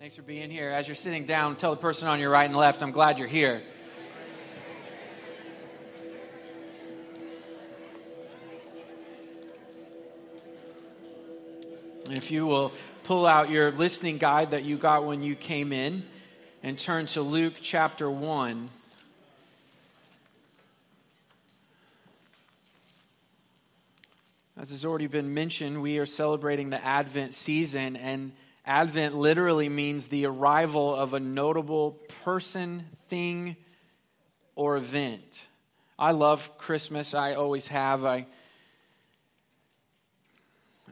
Thanks for being here. As you're sitting down, tell the person on your right and left, I'm glad you're here. If you will pull out your listening guide that you got when you came in and turn to Luke chapter 1. As has already been mentioned, we are celebrating the Advent season, and Advent literally means the arrival of a notable person, thing, or event. I love Christmas. I always have. I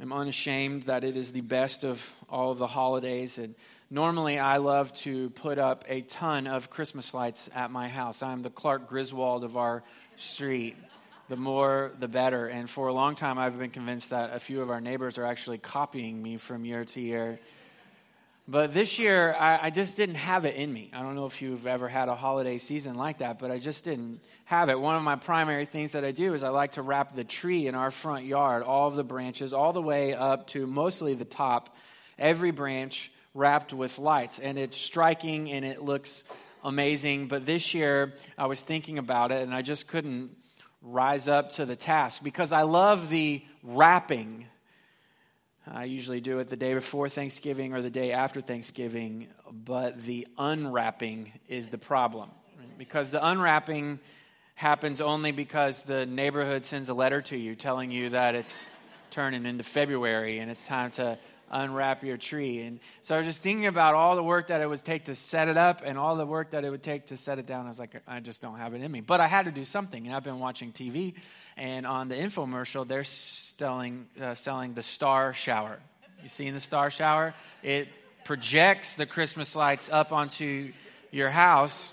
am unashamed that it is the best of all of the holidays. And normally, I love to put up a ton of Christmas lights at my house. I'm the Clark Griswold of our street. The more, the better. And for a long time, I've been convinced that a few of our neighbors are actually copying me from year to year. But this year, I, I, just didn't have it in me. I don't know if you've ever had a holiday season like that, but I just didn't have it. One of my primary things that I do is I like to wrap the tree in our front yard, all of the branches, all the way up to mostly the top, every branch wrapped with lights. And it's striking and it looks amazing. But this year, I was thinking about it and I just couldn't rise up to the task because I love the wrapping I usually do it the day before Thanksgiving or the day after Thanksgiving, but the unwrapping is the problem. Right? Because the unwrapping happens only because the neighborhood sends a letter to you telling you that it's turning into February and it's time to unwrap your tree. And so I was just thinking about all the work that it would take to set it up and all the work that it would take to set it down. I was like, I just don't have it in me. But I had to do something. And I've been watching TV, and on the infomercial, they're selling, uh, selling the star shower. You seen the star shower? It projects the Christmas lights up onto your house.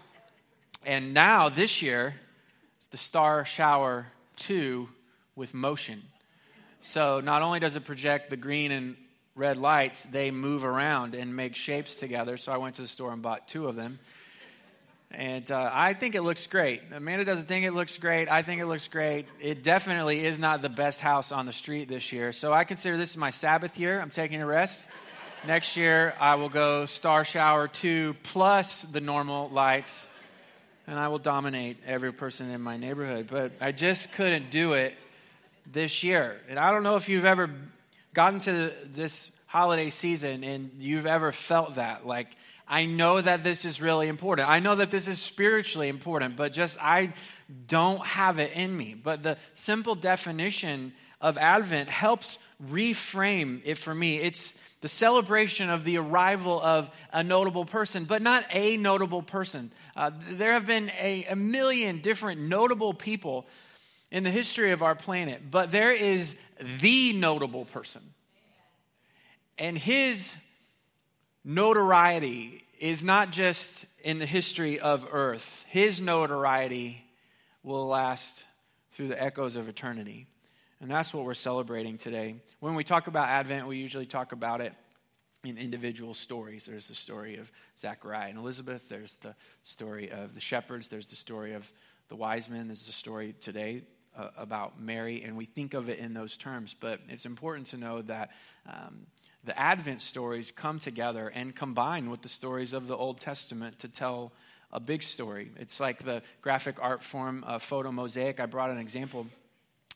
And now, this year, it's the star shower 2 with motion. So not only does it project the green and red lights, they move around and make shapes together. So I went to the store and bought two of them. And uh, I think it looks great. Amanda doesn't think it looks great. I think it looks great. It definitely is not the best house on the street this year. So I consider this my Sabbath year. I'm taking a rest. Next year, I will go Star Shower 2 plus the normal lights, and I will dominate every person in my neighborhood. But I just couldn't do it this year. And I don't know if you've ever gotten to this holiday season and you've ever felt that. Like, I know that this is really important. I know that this is spiritually important, but just I don't have it in me. But the simple definition of Advent helps reframe it for me. It's the celebration of the arrival of a notable person, but not a notable person. Uh, there have been a, a million different notable people in the history of our planet, but there is the notable person. And his notoriety is not just in the history of earth, his notoriety will last through the echoes of eternity. And that's what we're celebrating today. When we talk about Advent, we usually talk about it in individual stories. There's the story of Zachariah and Elizabeth, there's the story of the shepherds, there's the story of the wise men, there's the story today uh, about Mary, and we think of it in those terms. But it's important to know that um, the Advent stories come together and combine with the stories of the Old Testament to tell a big story. It's like the graphic art form of photo mosaic. I brought an example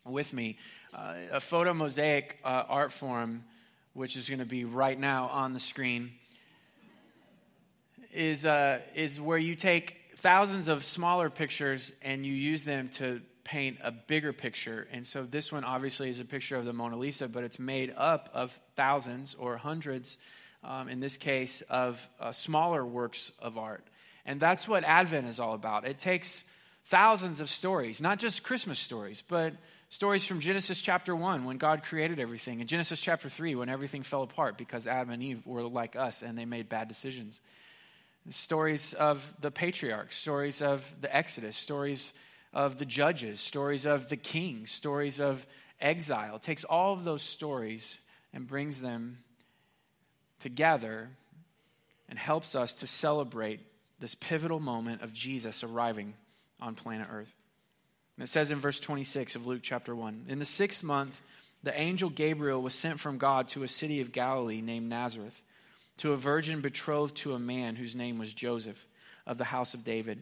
with me. Uh, a photo mosaic uh, art form, which is going to be right now on the screen, is, uh, is where you take thousands of smaller pictures and you use them to paint a bigger picture. And so this one obviously is a picture of the Mona Lisa, but it's made up of thousands or hundreds, um, in this case, of uh, smaller works of art. And that's what Advent is all about. It takes thousands of stories, not just Christmas stories, but stories from Genesis chapter 1 when God created everything, and Genesis chapter 3 when everything fell apart because Adam and Eve were like us and they made bad decisions. Stories of the patriarchs, stories of the Exodus, stories of the judges, stories of the kings, stories of exile. It takes all of those stories and brings them together and helps us to celebrate this pivotal moment of Jesus arriving on planet Earth. And it says in verse 26 of Luke chapter 1 In the sixth month, the angel Gabriel was sent from God to a city of Galilee named Nazareth to a virgin betrothed to a man whose name was Joseph of the house of David.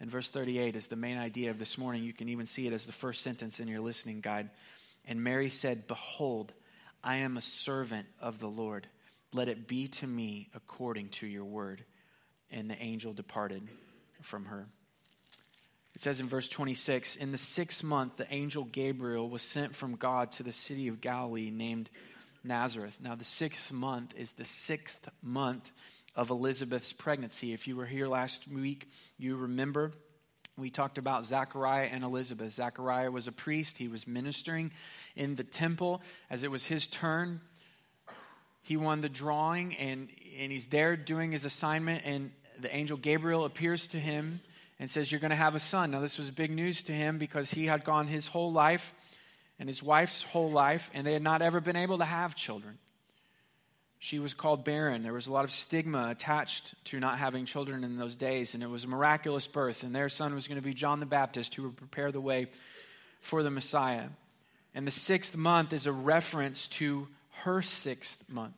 And verse 38 is the main idea of this morning. You can even see it as the first sentence in your listening guide. And Mary said, Behold, I am a servant of the Lord. Let it be to me according to your word. And the angel departed from her. It says in verse 26 In the sixth month, the angel Gabriel was sent from God to the city of Galilee named Nazareth. Now, the sixth month is the sixth month of Elizabeth's pregnancy. If you were here last week, you remember we talked about Zachariah and Elizabeth. Zachariah was a priest, he was ministering in the temple as it was his turn. He won the drawing and, and he's there doing his assignment, and the angel Gabriel appears to him and says, You're going to have a son. Now, this was big news to him because he had gone his whole life and his wife's whole life, and they had not ever been able to have children. She was called barren. There was a lot of stigma attached to not having children in those days, and it was a miraculous birth. And their son was going to be John the Baptist, who would prepare the way for the Messiah. And the sixth month is a reference to her sixth month.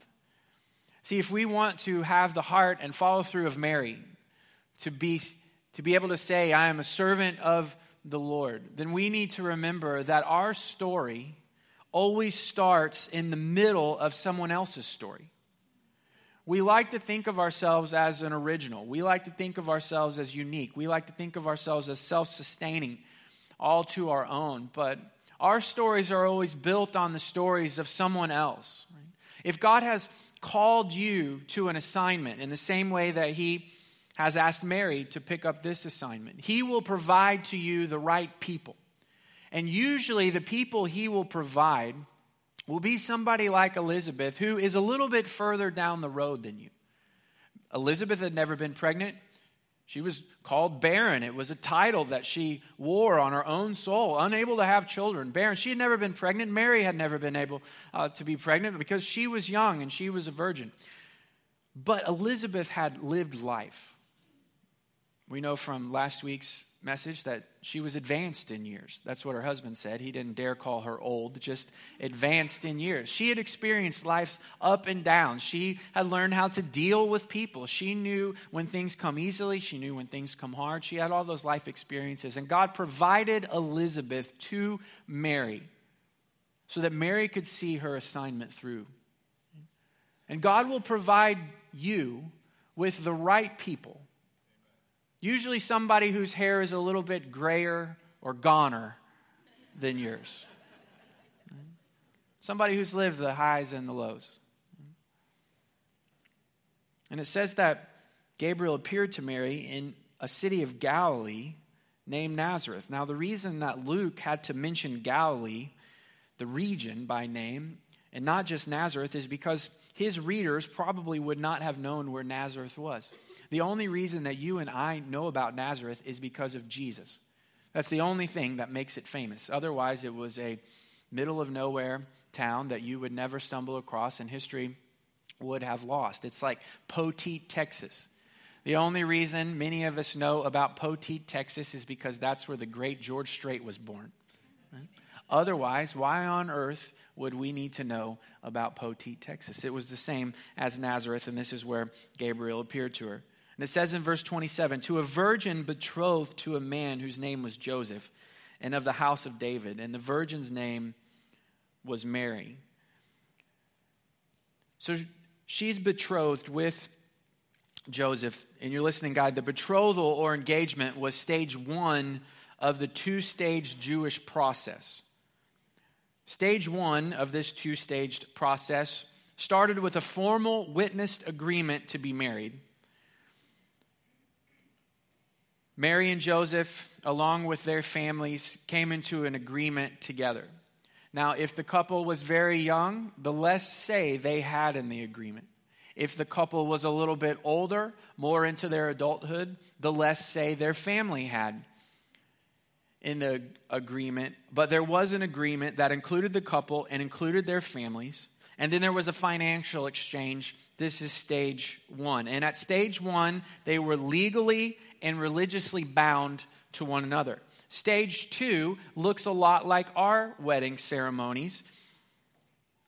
See, if we want to have the heart and follow through of Mary, to be, to be able to say, I am a servant of the Lord, then we need to remember that our story always starts in the middle of someone else's story. We like to think of ourselves as an original. We like to think of ourselves as unique. We like to think of ourselves as self sustaining, all to our own. But our stories are always built on the stories of someone else. If God has called you to an assignment in the same way that He has asked Mary to pick up this assignment, He will provide to you the right people. And usually, the people He will provide will be somebody like Elizabeth who is a little bit further down the road than you. Elizabeth had never been pregnant. She was called barren. It was a title that she wore on her own soul, unable to have children. Barren. She had never been pregnant. Mary had never been able uh, to be pregnant because she was young and she was a virgin. But Elizabeth had lived life. We know from last week's message that she was advanced in years. That's what her husband said. He didn't dare call her old, just advanced in years. She had experienced life's up and down. She had learned how to deal with people. She knew when things come easily, she knew when things come hard. She had all those life experiences. And God provided Elizabeth to Mary so that Mary could see her assignment through. And God will provide you with the right people Usually, somebody whose hair is a little bit grayer or goner than yours. Somebody who's lived the highs and the lows. And it says that Gabriel appeared to Mary in a city of Galilee named Nazareth. Now, the reason that Luke had to mention Galilee, the region by name, and not just Nazareth, is because his readers probably would not have known where Nazareth was. The only reason that you and I know about Nazareth is because of Jesus. That's the only thing that makes it famous. Otherwise, it was a middle of nowhere town that you would never stumble across, and history would have lost. It's like Poteet, Texas. The only reason many of us know about Poteet, Texas is because that's where the great George Strait was born. Otherwise, why on earth would we need to know about Poteet, Texas? It was the same as Nazareth, and this is where Gabriel appeared to her. And it says in verse 27 To a virgin betrothed to a man whose name was Joseph, and of the house of David, and the virgin's name was Mary. So she's betrothed with Joseph, in your listening guide, the betrothal or engagement was stage one of the two stage Jewish process. Stage one of this two staged process started with a formal witnessed agreement to be married. Mary and Joseph, along with their families, came into an agreement together. Now, if the couple was very young, the less say they had in the agreement. If the couple was a little bit older, more into their adulthood, the less say their family had in the agreement. But there was an agreement that included the couple and included their families. And then there was a financial exchange. This is stage one. And at stage one, they were legally and religiously bound to one another. Stage two looks a lot like our wedding ceremonies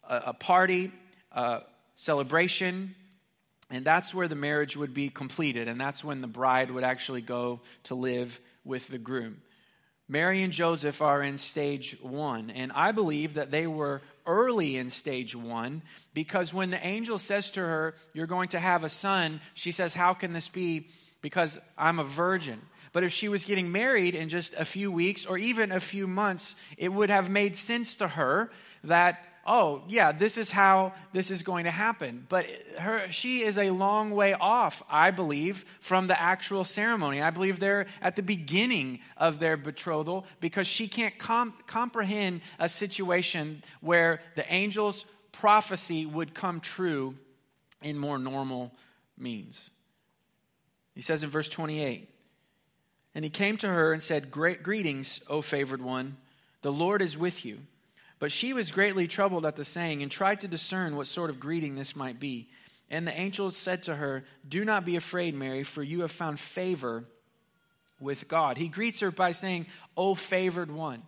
a, a party, a celebration, and that's where the marriage would be completed, and that's when the bride would actually go to live with the groom. Mary and Joseph are in stage one, and I believe that they were early in stage one because when the angel says to her, You're going to have a son, she says, How can this be? Because I'm a virgin. But if she was getting married in just a few weeks or even a few months, it would have made sense to her that oh, yeah, this is how this is going to happen. But her, she is a long way off, I believe, from the actual ceremony. I believe they're at the beginning of their betrothal because she can't com- comprehend a situation where the angel's prophecy would come true in more normal means. He says in verse 28 and he came to her and said, Great greetings, O favored one. The Lord is with you. But she was greatly troubled at the saying and tried to discern what sort of greeting this might be. And the angel said to her, Do not be afraid, Mary, for you have found favor with God. He greets her by saying, O favored one.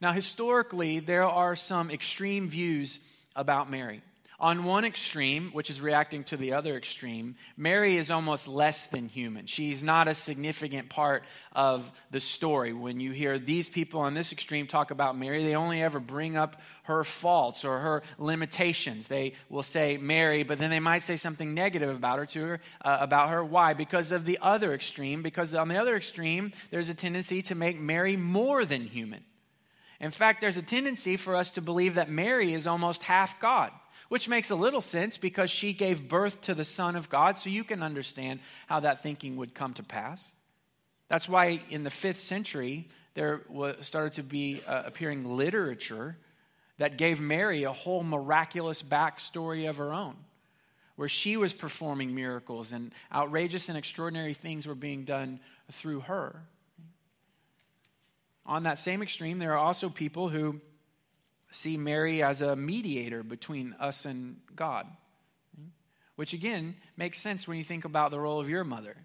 Now, historically, there are some extreme views about Mary. On one extreme, which is reacting to the other extreme, Mary is almost less than human. She's not a significant part of the story. When you hear these people on this extreme talk about Mary, they only ever bring up her faults or her limitations. They will say Mary, but then they might say something negative about her to her uh, about her. Why? Because of the other extreme. Because on the other extreme, there's a tendency to make Mary more than human. In fact, there's a tendency for us to believe that Mary is almost half God which makes a little sense because she gave birth to the Son of God, so you can understand how that thinking would come to pass. That's why in the fifth century, there started to be uh, appearing literature that gave Mary a whole miraculous backstory of her own, where she was performing miracles and outrageous and extraordinary things were being done through her. On that same extreme, there are also people who see Mary as a mediator between us and God, which again makes sense when you think about the role of your mother.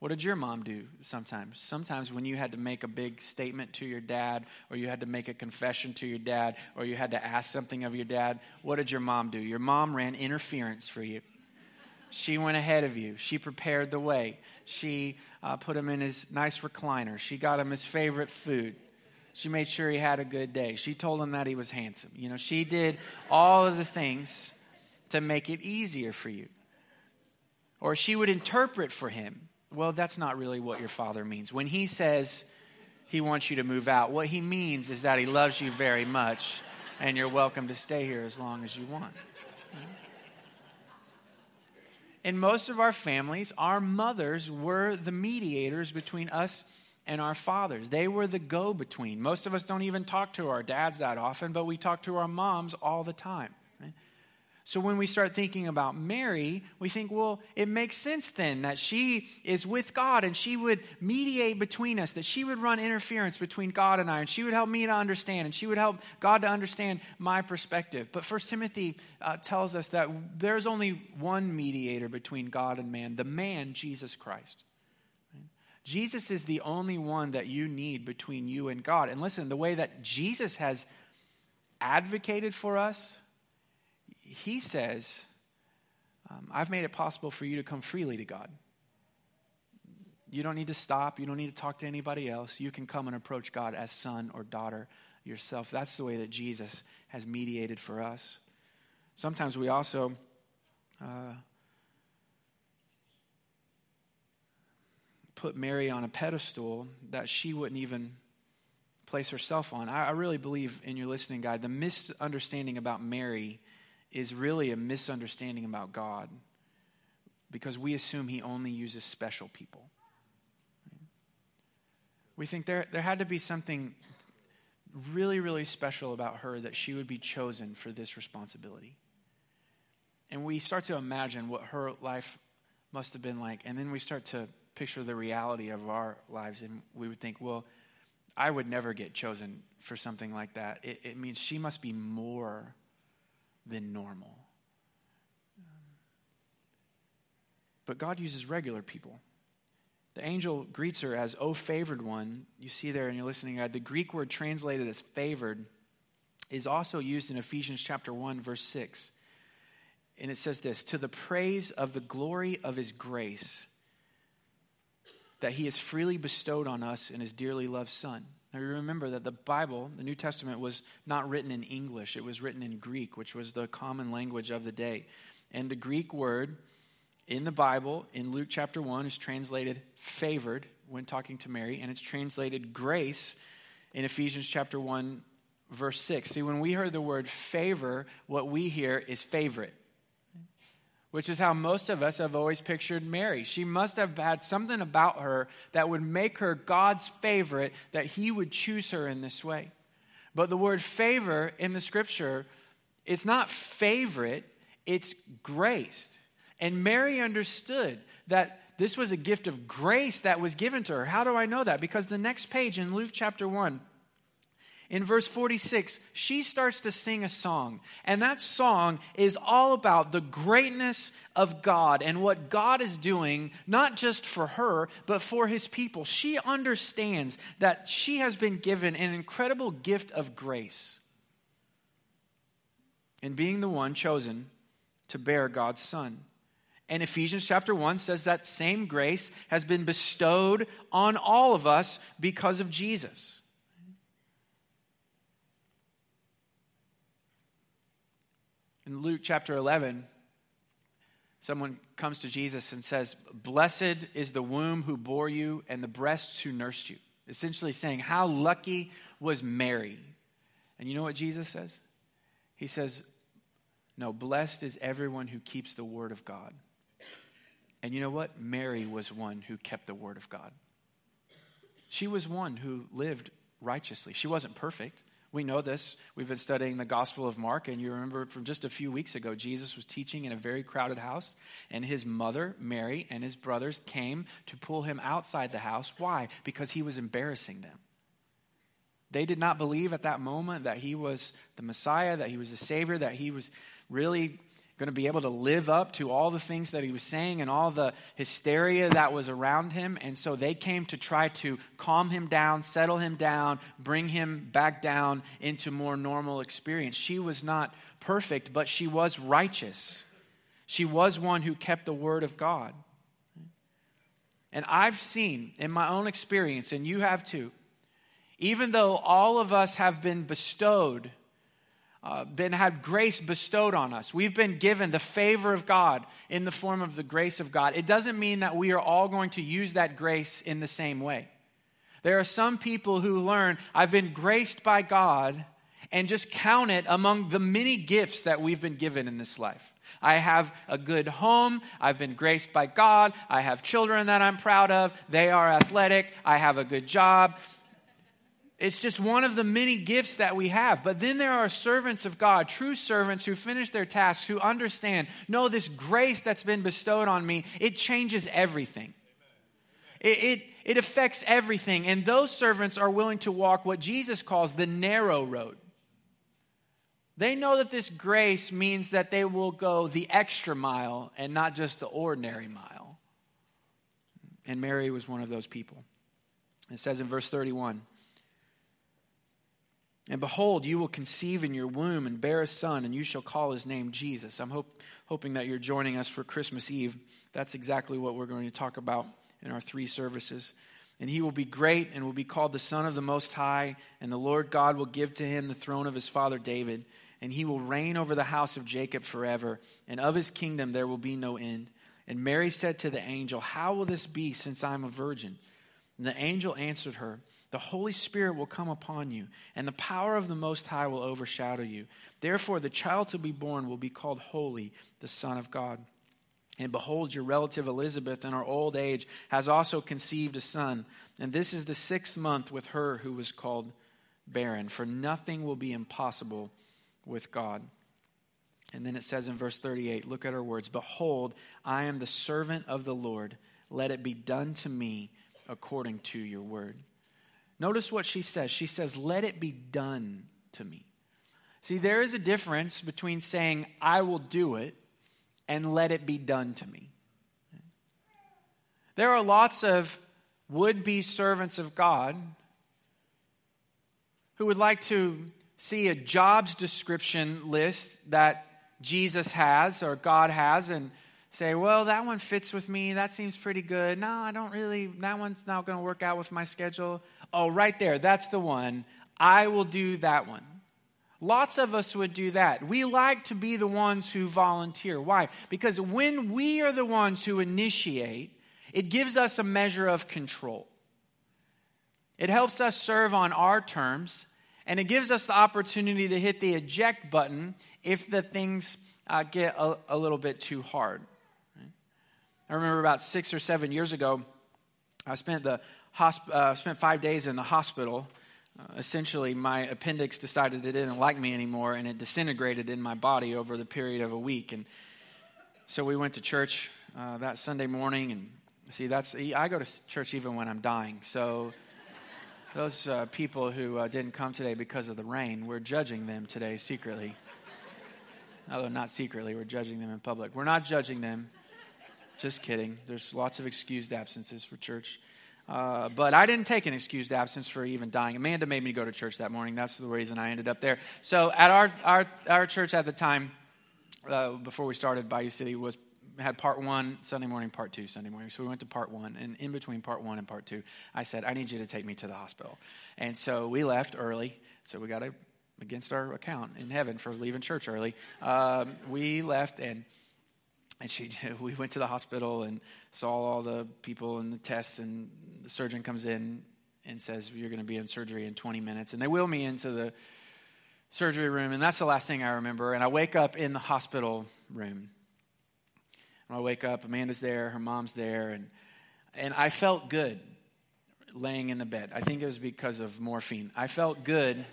What did your mom do sometimes? Sometimes when you had to make a big statement to your dad, or you had to make a confession to your dad, or you had to ask something of your dad, what did your mom do? Your mom ran interference for you. She went ahead of you. She prepared the way. She uh, put him in his nice recliner. She got him his favorite food. She made sure he had a good day. She told him that he was handsome. You know, she did all of the things to make it easier for you. Or she would interpret for him. Well, that's not really what your father means. When he says he wants you to move out, what he means is that he loves you very much and you're welcome to stay here as long as you want. In most of our families, our mothers were the mediators between us and our fathers. They were the go between. Most of us don't even talk to our dads that often, but we talk to our moms all the time. Right? So when we start thinking about Mary, we think, well, it makes sense then that she is with God and she would mediate between us, that she would run interference between God and I, and she would help me to understand, and she would help God to understand my perspective. But First Timothy uh, tells us that there's only one mediator between God and man, the man, Jesus Christ. Jesus is the only one that you need between you and God. And listen, the way that Jesus has advocated for us, he says, um, I've made it possible for you to come freely to God. You don't need to stop. You don't need to talk to anybody else. You can come and approach God as son or daughter yourself. That's the way that Jesus has mediated for us. Sometimes we also uh, put Mary on a pedestal that she wouldn't even place herself on. I, I really believe in your listening guide, the misunderstanding about Mary is really a misunderstanding about God because we assume he only uses special people. We think there, there had to be something really, really special about her that she would be chosen for this responsibility. And we start to imagine what her life must have been like. And then we start to picture the reality of our lives. And we would think, well, I would never get chosen for something like that. It, it means she must be more than normal. But God uses regular people. The angel greets her as, O favored one. You see there in your listening guide, the Greek word translated as favored is also used in Ephesians chapter 1, verse 6. And it says this To the praise of the glory of his grace that he has freely bestowed on us in his dearly loved Son. Now, you remember that the Bible, the New Testament, was not written in English, it was written in Greek, which was the common language of the day. And the Greek word in the Bible, in Luke chapter 1, is translated favored when talking to Mary, and it's translated grace in Ephesians chapter 1, verse 6. See, when we heard the word favor, what we hear is favorite which is how most of us have always pictured Mary. She must have had something about her that would make her God's favorite, that he would choose her in this way. But the word favor in the scripture, it's not favorite, it's graced. And Mary understood that this was a gift of grace that was given to her. How do I know that? Because the next page in Luke chapter 1, in verse 46, she starts to sing a song. And that song is all about the greatness of God and what God is doing, not just for her, but for his people. She understands that she has been given an incredible gift of grace in being the one chosen to bear God's Son. And Ephesians chapter 1 says that same grace has been bestowed on all of us because of Jesus. In Luke chapter 11, someone comes to Jesus and says, Blessed is the womb who bore you and the breasts who nursed you. Essentially saying, How lucky was Mary? And you know what Jesus says? He says, No, blessed is everyone who keeps the word of God. And you know what? Mary was one who kept the word of God. She was one who lived righteously. She wasn't perfect. We know this. We've been studying the Gospel of Mark, and you remember from just a few weeks ago, Jesus was teaching in a very crowded house, and his mother, Mary, and his brothers came to pull him outside the house. Why? Because he was embarrassing them. They did not believe at that moment that he was the Messiah, that he was the Savior, that he was really going to be able to live up to all the things that he was saying and all the hysteria that was around him. And so they came to try to calm him down, settle him down, bring him back down into more normal experience. She was not perfect, but she was righteous. She was one who kept the word of God. And I've seen in my own experience, and you have too, even though all of us have been bestowed uh, been had grace bestowed on us. We've been given the favor of God in the form of the grace of God. It doesn't mean that we are all going to use that grace in the same way. There are some people who learn, I've been graced by God, and just count it among the many gifts that we've been given in this life. I have a good home. I've been graced by God. I have children that I'm proud of. They are athletic. I have a good job. It's just one of the many gifts that we have. But then there are servants of God, true servants who finish their tasks, who understand, no, this grace that's been bestowed on me, it changes everything. It, it, it affects everything. And those servants are willing to walk what Jesus calls the narrow road. They know that this grace means that they will go the extra mile and not just the ordinary mile. And Mary was one of those people. It says in verse 31 and behold, you will conceive in your womb and bear a son, and you shall call his name Jesus. I'm hope, hoping that you're joining us for Christmas Eve. That's exactly what we're going to talk about in our three services. And he will be great and will be called the Son of the Most High, and the Lord God will give to him the throne of his father David, and he will reign over the house of Jacob forever, and of his kingdom there will be no end And Mary said to the angel, How will this be since I'm a virgin? And the angel answered her, The Holy Spirit will come upon you, and the power of the Most High will overshadow you. Therefore, the child to be born will be called Holy, the Son of God. And behold, your relative Elizabeth, in her old age, has also conceived a son. And this is the sixth month with her who was called barren, for nothing will be impossible with God. And then it says in verse 38, look at her words Behold, I am the servant of the Lord. Let it be done to me according to your word. Notice what she says. She says, Let it be done to me. See, there is a difference between saying, I will do it, and let it be done to me. There are lots of would be servants of God who would like to see a jobs description list that Jesus has or God has and say, well, that one fits with me. That seems pretty good. No, I don't really, that one's not going to work out with my schedule. Oh, right there, that's the one. I will do that one. Lots of us would do that. We like to be the ones who volunteer. Why? Because when we are the ones who initiate, it gives us a measure of control. It helps us serve on our terms, and it gives us the opportunity to hit the eject button if the things uh, get a, a, little bit too hard. I remember about six or seven years ago, I spent, the hosp- uh, spent five days in the hospital. Uh, essentially, my appendix decided it didn't like me anymore, and it disintegrated in my body over the period of a week. And so we went to church uh, that Sunday morning, and see, that's I go to church even when I'm dying. So those uh, people who uh, didn't come today because of the rain, we're judging them today secretly. Although not secretly, we're judging them in public. We're not judging them. Just kidding. There's lots of excused absences for church. Uh, but I didn't take an excused absence for even dying. Amanda made me go to church that morning. That's the reason I ended up there. So at our, our, our church at the time, uh, before we started Bayou City, was had part one Sunday morning, part two Sunday morning. So we went to part one, and in between part one and part two, I said, "I need you to take me to the hospital." And so we left early. So we got a against our account in heaven for leaving church early. Um, we left and and she we went to the hospital and saw all the people and the tests and the surgeon comes in and says you're going to be in surgery in 20 minutes. And they wheel me into the surgery room and that's the last thing i remember. And i wake up in the hospital room. And i wake up amanda's there her mom's there and and i felt good laying in the bed. I think it was because of morphine. I felt good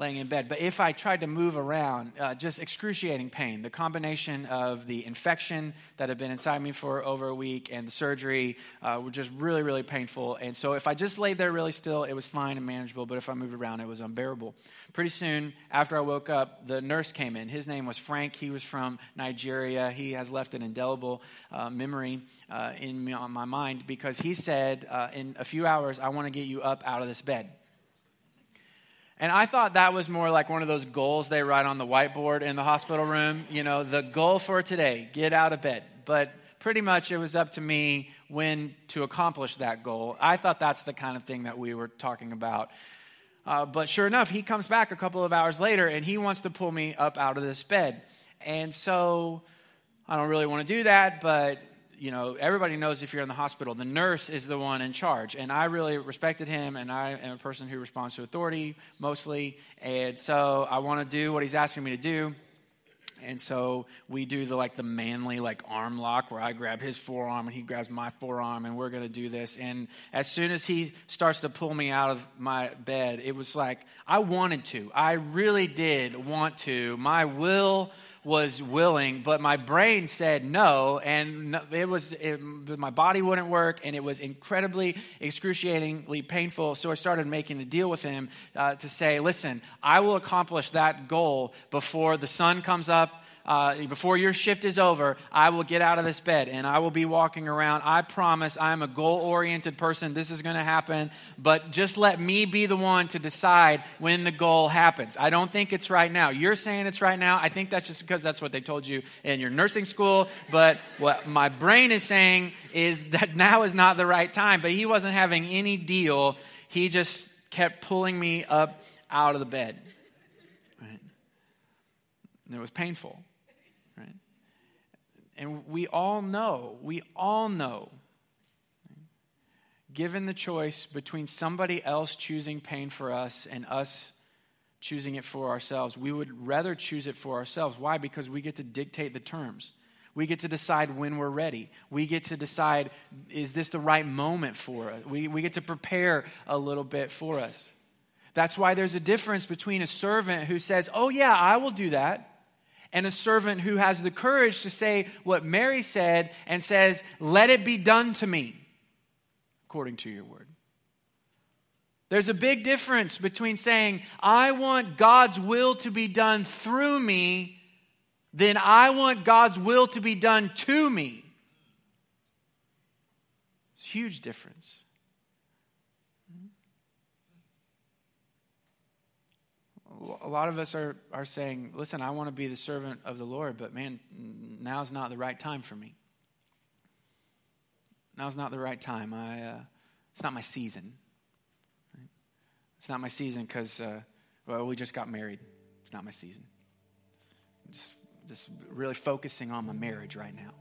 laying in bed. But if I tried to move around, uh, just excruciating pain. The combination of the infection that had been inside me for over a week and the surgery uh, were just really, really painful. And so if I just laid there really still, it was fine and manageable. But if I moved around, it was unbearable. Pretty soon after I woke up, the nurse came in. His name was Frank. He was from Nigeria. He has left an indelible uh, memory uh, in me, on my mind because he said, uh, in a few hours, I want to get you up out of this bed. And I thought that was more like one of those goals they write on the whiteboard in the hospital room. You know, the goal for today, get out of bed. But pretty much it was up to me when to accomplish that goal. I thought that's the kind of thing that we were talking about. Uh, but sure enough, he comes back a couple of hours later and he wants to pull me up out of this bed. And so I don't really want to do that, but you know, everybody knows if you're in the hospital, the nurse is the one in charge. And I really respected him, and I am a person who responds to authority mostly. And so I want to do what he's asking me to do. And so we do the like the manly like arm lock where I grab his forearm and he grabs my forearm and we're going to do this. And as soon as he starts to pull me out of my bed, it was like I wanted to. I really did want to. My will was willing, but my brain said no, and it was it, my body wouldn't work, and it was incredibly excruciatingly painful. So I started making a deal with him uh, to say, "Listen, I will accomplish that goal before the sun comes up." Uh, before your shift is over, I will get out of this bed and I will be walking around. I promise I'm a goal oriented person. This is going to happen. But just let me be the one to decide when the goal happens. I don't think it's right now. You're saying it's right now. I think that's just because that's what they told you in your nursing school. But what my brain is saying is that now is not the right time. But he wasn't having any deal. He just kept pulling me up out of the bed. And it was painful. And we all know, we all know, given the choice between somebody else choosing pain for us and us choosing it for ourselves, we would rather choose it for ourselves. Why? Because we get to dictate the terms. We get to decide when we're ready. We get to decide, is this the right moment for us? We, we get to prepare a little bit for us. That's why there's a difference between a servant who says, Oh, yeah, I will do that, and a servant who has the courage to say what Mary said and says, Let it be done to me, according to your word. There's a big difference between saying, I want God's will to be done through me, then I want God's will to be done to me. It's a huge difference. A lot of us are, are saying, listen, I want to be the servant of the Lord, but man, now's not the right time for me. Now's not the right time. I, uh, it's not my season. It's not my season because, uh, well, we just got married. It's not my season. I'm just, just really focusing on my marriage right now.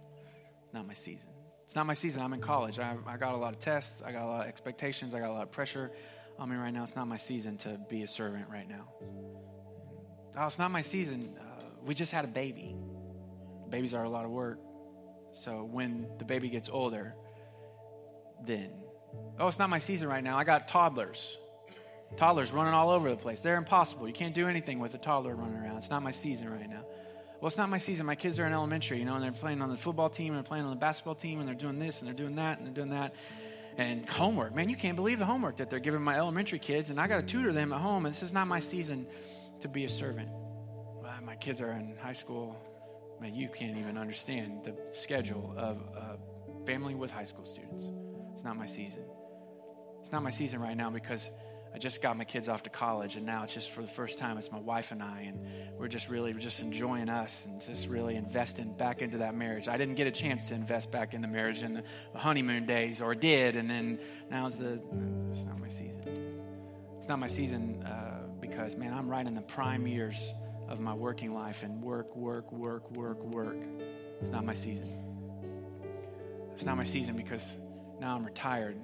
It's not my season. It's not my season. I'm in college. I, I got a lot of tests. I got a lot of expectations. I got a lot of pressure on me right now. It's not my season to be a servant right now. Oh, it's not my season. Uh, we just had a baby. Babies are a lot of work. So when the baby gets older, then, oh, it's not my season right now. I got toddlers. Toddlers running all over the place. They're impossible. You can't do anything with a toddler running around. It's not my season right now. Well, it's not my season. My kids are in elementary, you know, and they're playing on the football team and they're playing on the basketball team and they're doing this and they're doing that and they're doing that. And homework, man, you can't believe the homework that they're giving my elementary kids, and I got to tutor them at home, and this is not my season to be a servant. Well, my kids are in high school. Man, you can't even understand the schedule of a family with high school students. It's not my season. It's not my season right now because I just got my kids off to college, and now it's just for the first time, it's my wife and I, and we're just really we're just enjoying us and just really investing back into that marriage. I didn't get a chance to invest back in the marriage in the honeymoon days, or did, and then now's the it's not my season. It's not my season uh, because man, I'm right in the prime years of my working life, and work, work, work, work, work. It's not my season. It's not my season because now I'm retired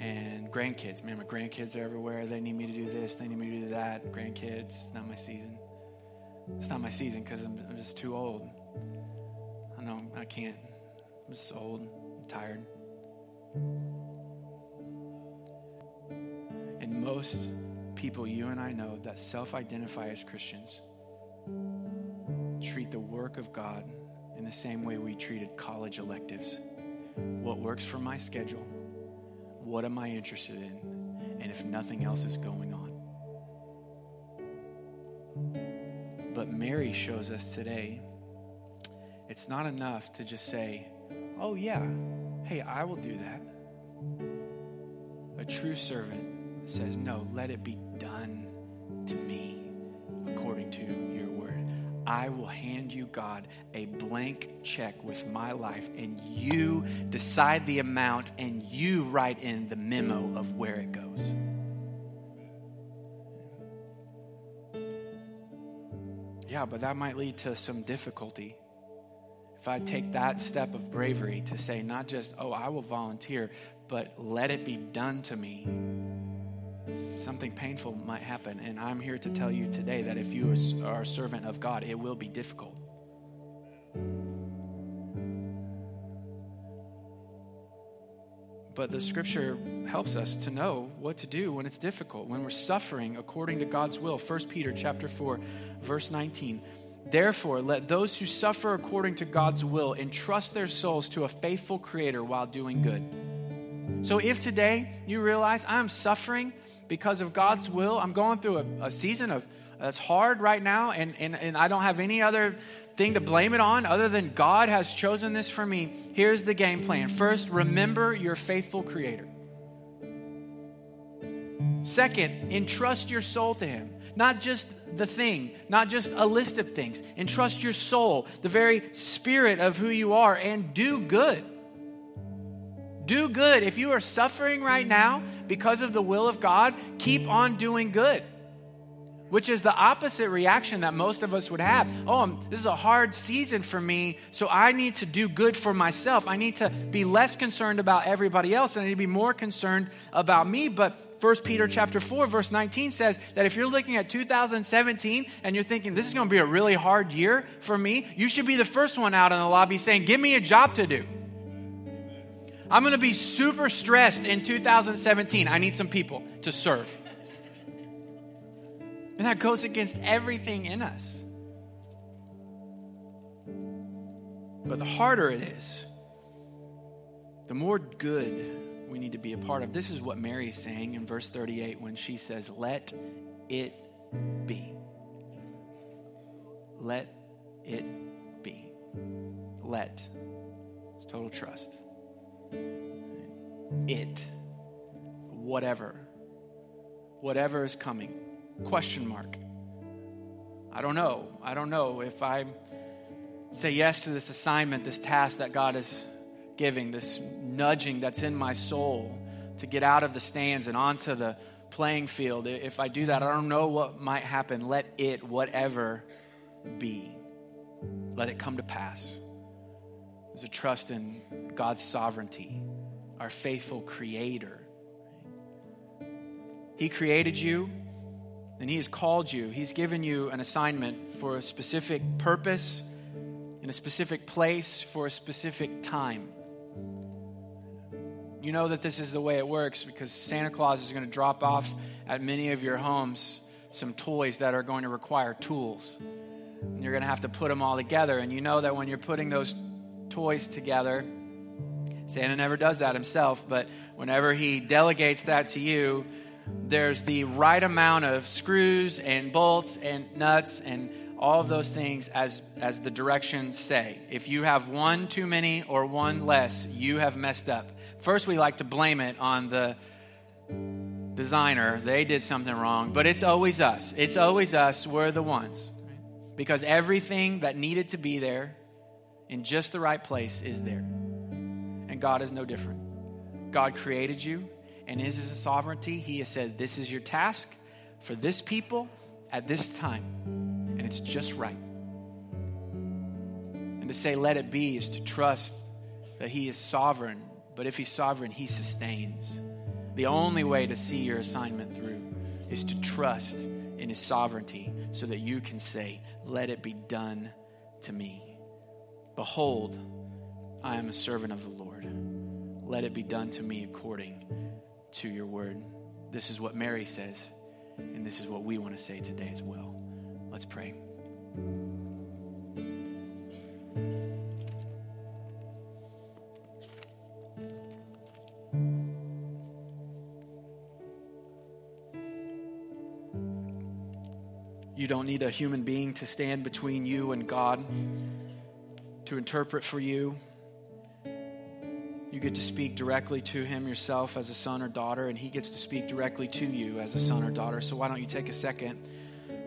and grandkids. Man, my grandkids are everywhere. They need me to do this, they need me to do that. Grandkids, it's not my season. It's not my season because I'm, I'm, just too old. I know I can't. I'm just old, I'm tired. And most people you and I know that self identify as Christians treat the work of God in the same way we treated college electives. What works for my schedule what am I interested in? And if nothing else is going on. But Mary shows us today it's not enough to just say, oh, yeah, hey, I will do that. A true servant says, no, let it be done to me I will hand you, God, a blank check with my life, and you decide the amount and you write in the memo of where it goes. Yeah, but that might lead to some difficulty. If I take that step of bravery to say, not just, oh, I will volunteer, but let it be done to me something painful might happen. And I'm here to tell you today that if you are a servant of God, it will be difficult. But the scripture helps us to know what to do when it's difficult, when we're suffering according to God's will. 1 Peter chapter 4, verse 19. Therefore, let those who suffer according to God's will entrust their souls to a faithful creator while doing good. So if today you realize I'm suffering because of God's will. I'm going through a, a season of that's hard right now, and, and, and I don't have any other thing to blame it on other than God has chosen this for me. Here's the game plan. First, remember your faithful Creator. Second, entrust your soul to Him. Not just the thing, not just a list of things. Entrust your soul, the very spirit of who you are, and do good. Do good. If you are suffering right now because of the will of God, keep on doing good. which is the opposite reaction that most of us would have. Oh, I'm, this is a hard season for me, so I need to do good for myself. I need to be less concerned about everybody else, and I need to be more concerned about me. But 1 Peter chapter 4 verse 19 says that if you're looking at 2017 and you're thinking this is going to be a really hard year for me, you should be the first one out in the lobby saying, "Give me a job to do." I'm going to be super stressed in 2017. I need some people to serve. And that goes against everything in us. But the harder it is, the more good we need to be a part of. This is what Mary's saying in verse 38 when she says, Let it be. Let it be. Let. It's total trust. It. Whatever. Whatever is coming Question mark. I don't know. I don't know if I say yes to this assignment, this task that God is giving, this nudging that's in my soul to get out of the stands and onto the playing field. If I do that, I don't know what might happen. Let it, whatever, be. Let it come to pass. There's a trust in God's sovereignty, our faithful creator. He created you and He has called you. He's given you an assignment for a specific purpose, in a specific place, for a specific time. You know that this is the way it works because Santa Claus is going to drop off at many of your homes some toys that are going to require tools. And you're going to have to put them all together. And you know that when you're putting those toys together, Santa never does that himself, but whenever he delegates that to you, there's the right amount of screws and bolts and nuts and all of those things as, as the directions say. If you have one too many or one less, you have messed up. First, we like to blame it on the designer. They did something wrong, but it's always us. It's always us. We're the ones. Because everything that needed to be there in just the right place is there. And God is no different. God created you, and His is a sovereignty. He has said, This is your task for this people at this time, and it's just right. And to say, Let it be, is to trust that He is sovereign, but if He's sovereign, He sustains. The only way to see your assignment through is to trust in His sovereignty so that you can say, Let it be done to me. Behold, I am a servant of the Lord. Let it be done to me according to your word. This is what Mary says, and this is what we want to say today as well. Let's pray. You don't need a human being to stand between you and God, to interpret for you, you get to speak directly to him yourself as a son or daughter, and he gets to speak directly to you as a son or daughter. So, why don't you take a second?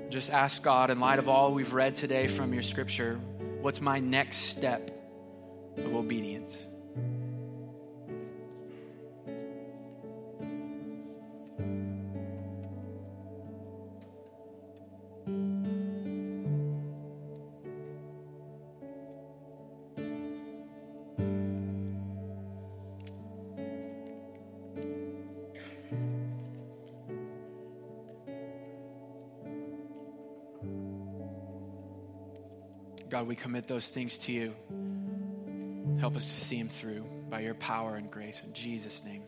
Just ask God, in light of all we've read today from your scripture, what's my next step of obedience? We commit those things to you. Help us to see them through by your power and grace. In Jesus' name.